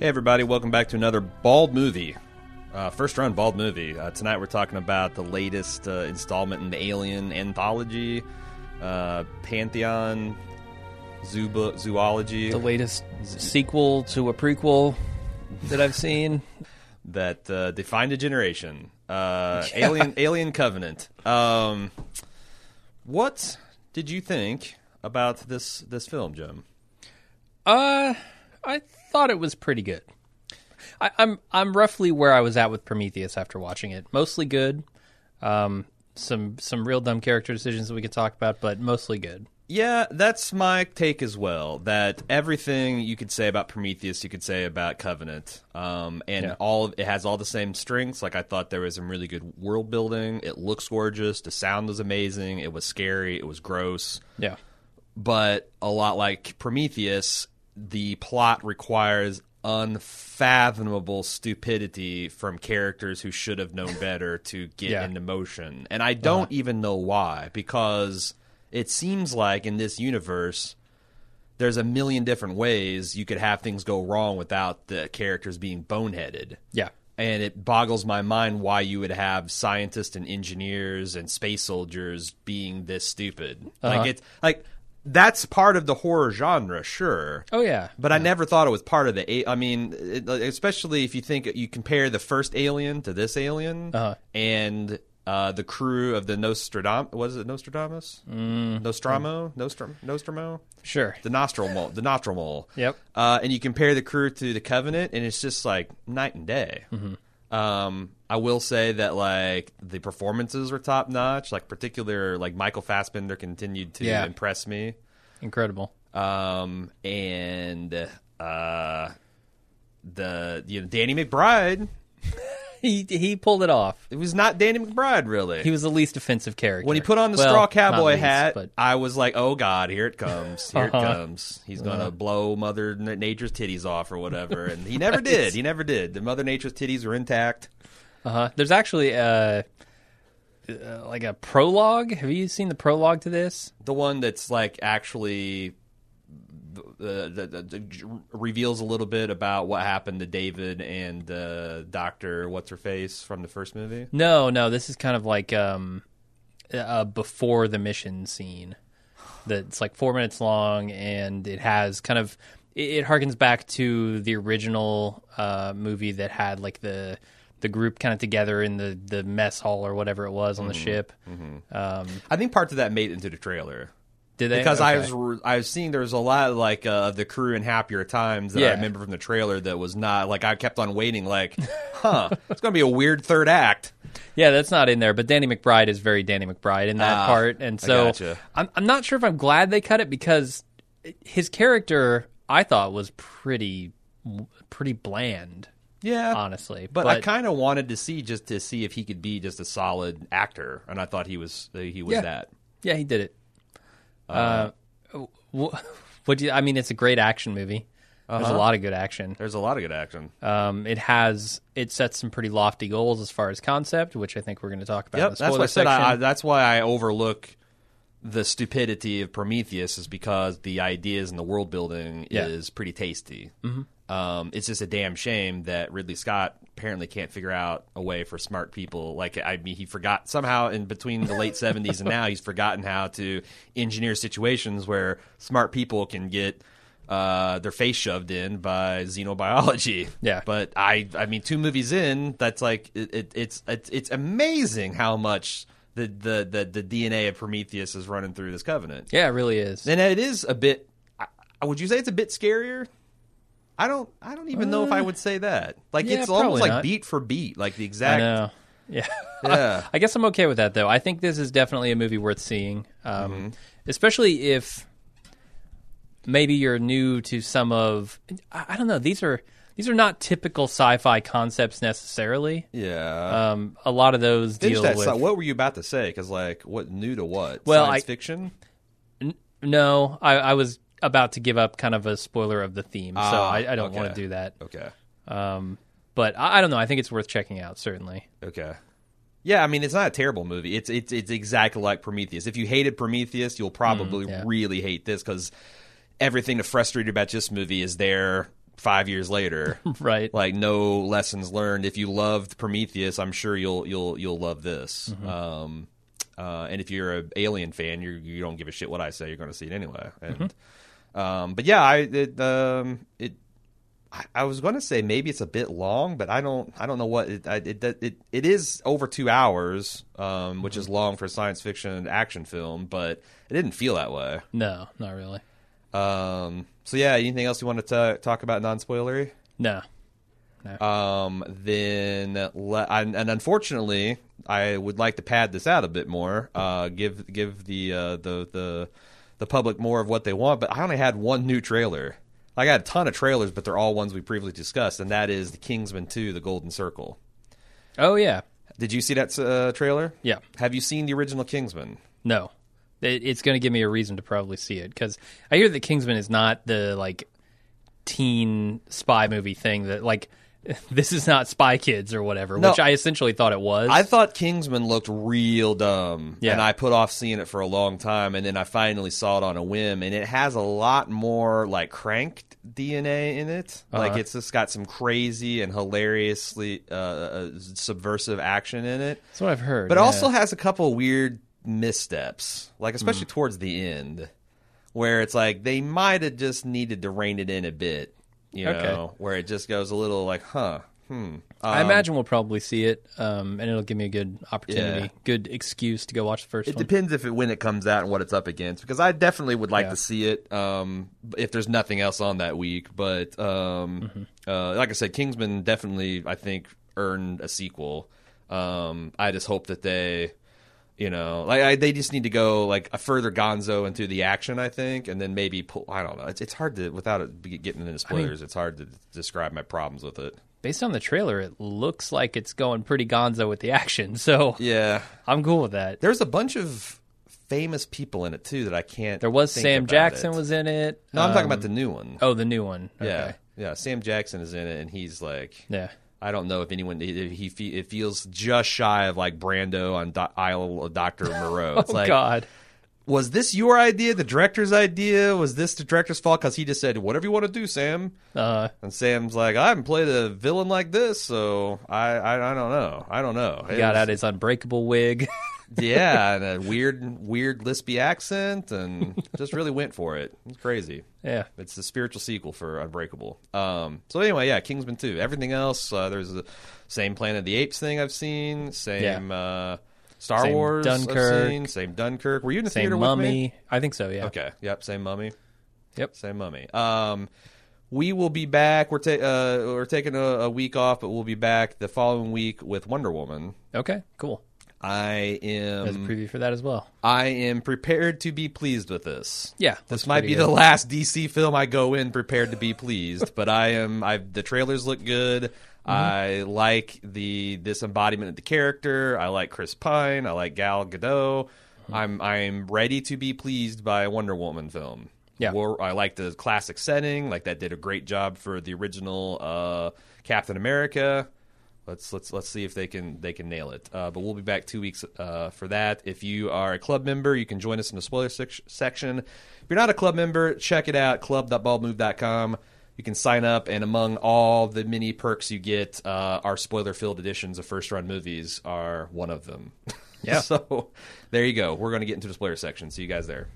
Hey, everybody, welcome back to another Bald movie. Uh, first run Bald movie. Uh, tonight we're talking about the latest uh, installment in the Alien anthology, uh, Pantheon Zoobo- Zoology, the latest sequel to a prequel that I've seen. that uh, defined a generation. Uh, Alien Alien Covenant. Um, what did you think about this this film, Jim? Uh, I thought it was pretty good. I, I'm I'm roughly where I was at with Prometheus after watching it. Mostly good. Um, some some real dumb character decisions that we could talk about, but mostly good. Yeah, that's my take as well. That everything you could say about Prometheus, you could say about Covenant, um, and Yeah. all of, it has all the same strengths. Like I thought there was some really good world building. It looks gorgeous. The sound was amazing. It was scary. It was gross. Yeah. But a lot like Prometheus, the plot requires unfathomable stupidity from characters who should have known better to get Yeah. into motion. And I don't even know why, because it seems like in this universe, there's a million different ways you could have things go wrong without the characters being boneheaded Yeah. and it boggles my mind why you would have scientists and engineers and space soldiers being this stupid. Uh-huh. Like it's like that's part of the horror genre, sure. Oh yeah. But I never thought it was part of the. I mean, it, especially if you think you compare the first Alien to this Alien, Uh-huh. and uh, the crew of the Nostradamus. Was it Nostradamus? Mm. Nostramo? Nostrum? Nostramo? Sure. The Nostromo. The Nostromo. Yep. Uh, and you compare the crew to the Covenant, and it's just like night and day. Um, I will say that like the performances were top notch. Like particular, like Michael Fassbender continued to Yeah. impress me. Incredible. Um, and uh, the you know Danny McBride. He he pulled it off. It was not Danny McBride really. He was the least offensive character. when he put on the Well, straw cowboy least, hat, but I was like, "Oh God, here it comes! Here it Uh-huh. comes! He's gonna blow Mother Nature's titties off or whatever." And he never did. He never did. The Mother Nature's titties were intact. uh-huh. there's actually uh, uh, like a prologue. Have you seen the prologue to this? The one that's like actually uh, the, the, the, reveals a little bit about what happened to David and uh, Doctor What's Her Face from the first movie. No, no. This is kind of like um, uh, before the mission scene. That's like four minutes long, and it has kind of it, it harkens back to the original uh, movie that had like the the group kind of together in the the mess hall or whatever it was on the ship. Um, I think parts of that made into the trailer. Did they? because I Okay. was I was seeing there was a lot of like uh, of the crew in happier times that I remember from the trailer that was not like I kept on waiting like, huh, it's gonna be a weird third act. Yeah, that's not in there, but Danny McBride is very Danny McBride in that Ah, part, and so gotcha. I'm I'm not sure if I'm glad they cut it because his character I thought was pretty pretty bland, Yeah, honestly. but, I kind of wanted to see just to see if he could be just a solid actor, and I thought he was he was Yeah. that. yeah, he did it. Uh, wh- what do you? I mean, it's a great action movie. There's Uh-huh. a lot of good action. There's a lot of good action. Um, it has it sets some pretty lofty goals as far as concept, which I think we're going to talk about. in Yep, the that's why I said section. I, I, that's why I overlook the stupidity of Prometheus is because the ideas and the world building Yeah. is pretty tasty. Mm-hmm. Um, it's just a damn shame that Ridley Scott apparently can't figure out a way for smart people. Like I mean, he forgot somehow in between the late seventies and now he's forgotten how to engineer situations where smart people can get. Uh, their face shoved in by xenobiology. Yeah. but I, I mean, two movies in, that's like it, it, it's it's it's amazing how much the, the the the DNA of Prometheus is running through this covenant. yeah, it really is. And it is a bit. Would you say it's a bit scarier? I don't. I don't even know if I would say that. Like yeah, it's almost like not. beat for beat, like the I exact. know. Yeah. Yeah. I guess I'm okay with that though. I think this is definitely a movie worth seeing, um, Mm-hmm. especially if maybe you're new to some of. I, I don't know. These are these are not typical sci-fi concepts necessarily. Yeah. Um, a lot of those Finish deal that with. side. What were you about to say? Because like, what new to what? Well, Science I- fiction. no, I, I was about to give up kind of a spoiler of the theme, so Ah, I, I don't want to do that. Okay. Um, but I, I don't know. I think it's worth checking out. Certainly. Okay. Yeah, I mean it's not a terrible movie. It's it's it's exactly like Prometheus. If you hated Prometheus, you'll probably Mm, yeah. really hate this because everything that frustrated about this movie is there five years later. right. like no lessons learned. If you loved Prometheus, I'm sure you'll you'll you'll love this. Mm-hmm. Um, uh, and if you're an Alien fan, you you don't give a shit what I say. You're going to see it anyway. And Mm-hmm. Um, but yeah, I it um, it. I- was going to say maybe it's a bit long, but I don't. I don't know what it. I- It it it is over two hours, um, which is Mm-hmm. long for a science fiction action film, but it didn't feel that way. No, not really. Um, so yeah, anything else you want to t- talk about non spoilery? No. Um, then le- and, and unfortunately, I would like to pad this out a bit more. Uh, give give the uh, the the the public more of what they want. But I only had one new trailer. I got a ton of trailers, but they're all ones we previously discussed, and that is the Kingsman Two: The Golden Circle. Oh yeah. Did you see that uh, trailer? Yeah. Have you seen the original Kingsman? No. It, it's going to give me a reason to probably see it because I hear that Kingsman is not the like teen spy movie thing that like this is not Spy Kids or whatever, No. which I essentially thought it was. I thought Kingsman looked real dumb, Yeah. and I put off seeing it for a long time, and then I finally saw it on a whim, and it has a lot more like cranked DNA in it. Like Uh-huh. it's just got some crazy and hilariously uh, uh, subversive action in it, That's what I've heard. but yeah. also has a couple weird missteps, like especially Hmm. towards the end, where it's like they might have just needed to rein it in a bit. You Okay. know, where it just goes a little like, huh, hmm. I Um, imagine we'll probably see it, um, and it'll give me a good opportunity, Yeah. good excuse to go watch the first It one. depends if it when it comes out and what it's up against. Because I definitely would like Yeah. to see it um, if there's nothing else on that week. But um, Mm-hmm. uh, like I said, Kingsman definitely I think earned a sequel. Um, I just hope that they, you know, like I, they just need to go like a further Gonzo into the action. I think, and then maybe pull. I don't know. It's it's hard to without it getting into spoilers. it's hard to describe my problems with it. Based on the trailer, it looks like it's going pretty gonzo with the action, so Yeah, I'm cool with that. there's a bunch of famous people in it too that I can't. There was Sam Jackson it. was in it. No, I'm talking Um, about the new one. Oh, the new one. Yeah, yeah. Sam Jackson is in it, and he's like, Yeah. I don't know if anyone he, he fe- it feels just shy of like Brando on Do- Isle of Doctor Moreau. It's Oh like, God. Was this your idea? The director's idea? Was this the director's fault? Because he just said, "Whatever you want to do, Sam." Uh, And Sam's like, "I haven't played a villain like this, so I I, I don't know. I don't know." he It got was- out his unbreakable wig. yeah, and a weird weird lispy accent, and just really went for it. It's crazy. yeah. It's the spiritual sequel for Unbreakable. Um, so anyway, yeah, Kingsman 2. Everything else, uh, there's the same Planet of the Apes thing I've seen, same uh, Star Same Wars Dunkirk. Seen, same Dunkirk. Were you in the Same theater mummy. with me? I think so. Yeah. Okay, yep, same Mummy. Yep. Same Mummy. Um, we will be back. We're ta- uh, we're taking a, a week off, but we'll be back the following week with Wonder Woman. Okay. Cool. I There's a am preview for that as well. I am prepared to be pleased with this. Yeah. This might be good. the last DC film I go in prepared to be pleased, but I am. I the trailers look good. Mm-hmm. I like the this embodiment of the character. I like Chris Pine. I like Gal Gadot. Mm-hmm. I'm I'm ready to be pleased by a Wonder Woman film. Yeah. War, I like the classic setting. Like that did a great job for the original uh, Captain America. Let's let's let's see if they can they can nail it. Uh, but we'll be back two weeks uh, for that. If you are a club member, you can join us in the spoiler sec- section. If you're not a club member, check it out club.baldmove.com. You can sign up, and among all the many perks you get, uh, our spoiler filled editions of first run movies are one of them. Yeah. so there you go. We're going to get into the spoiler section. See you guys there.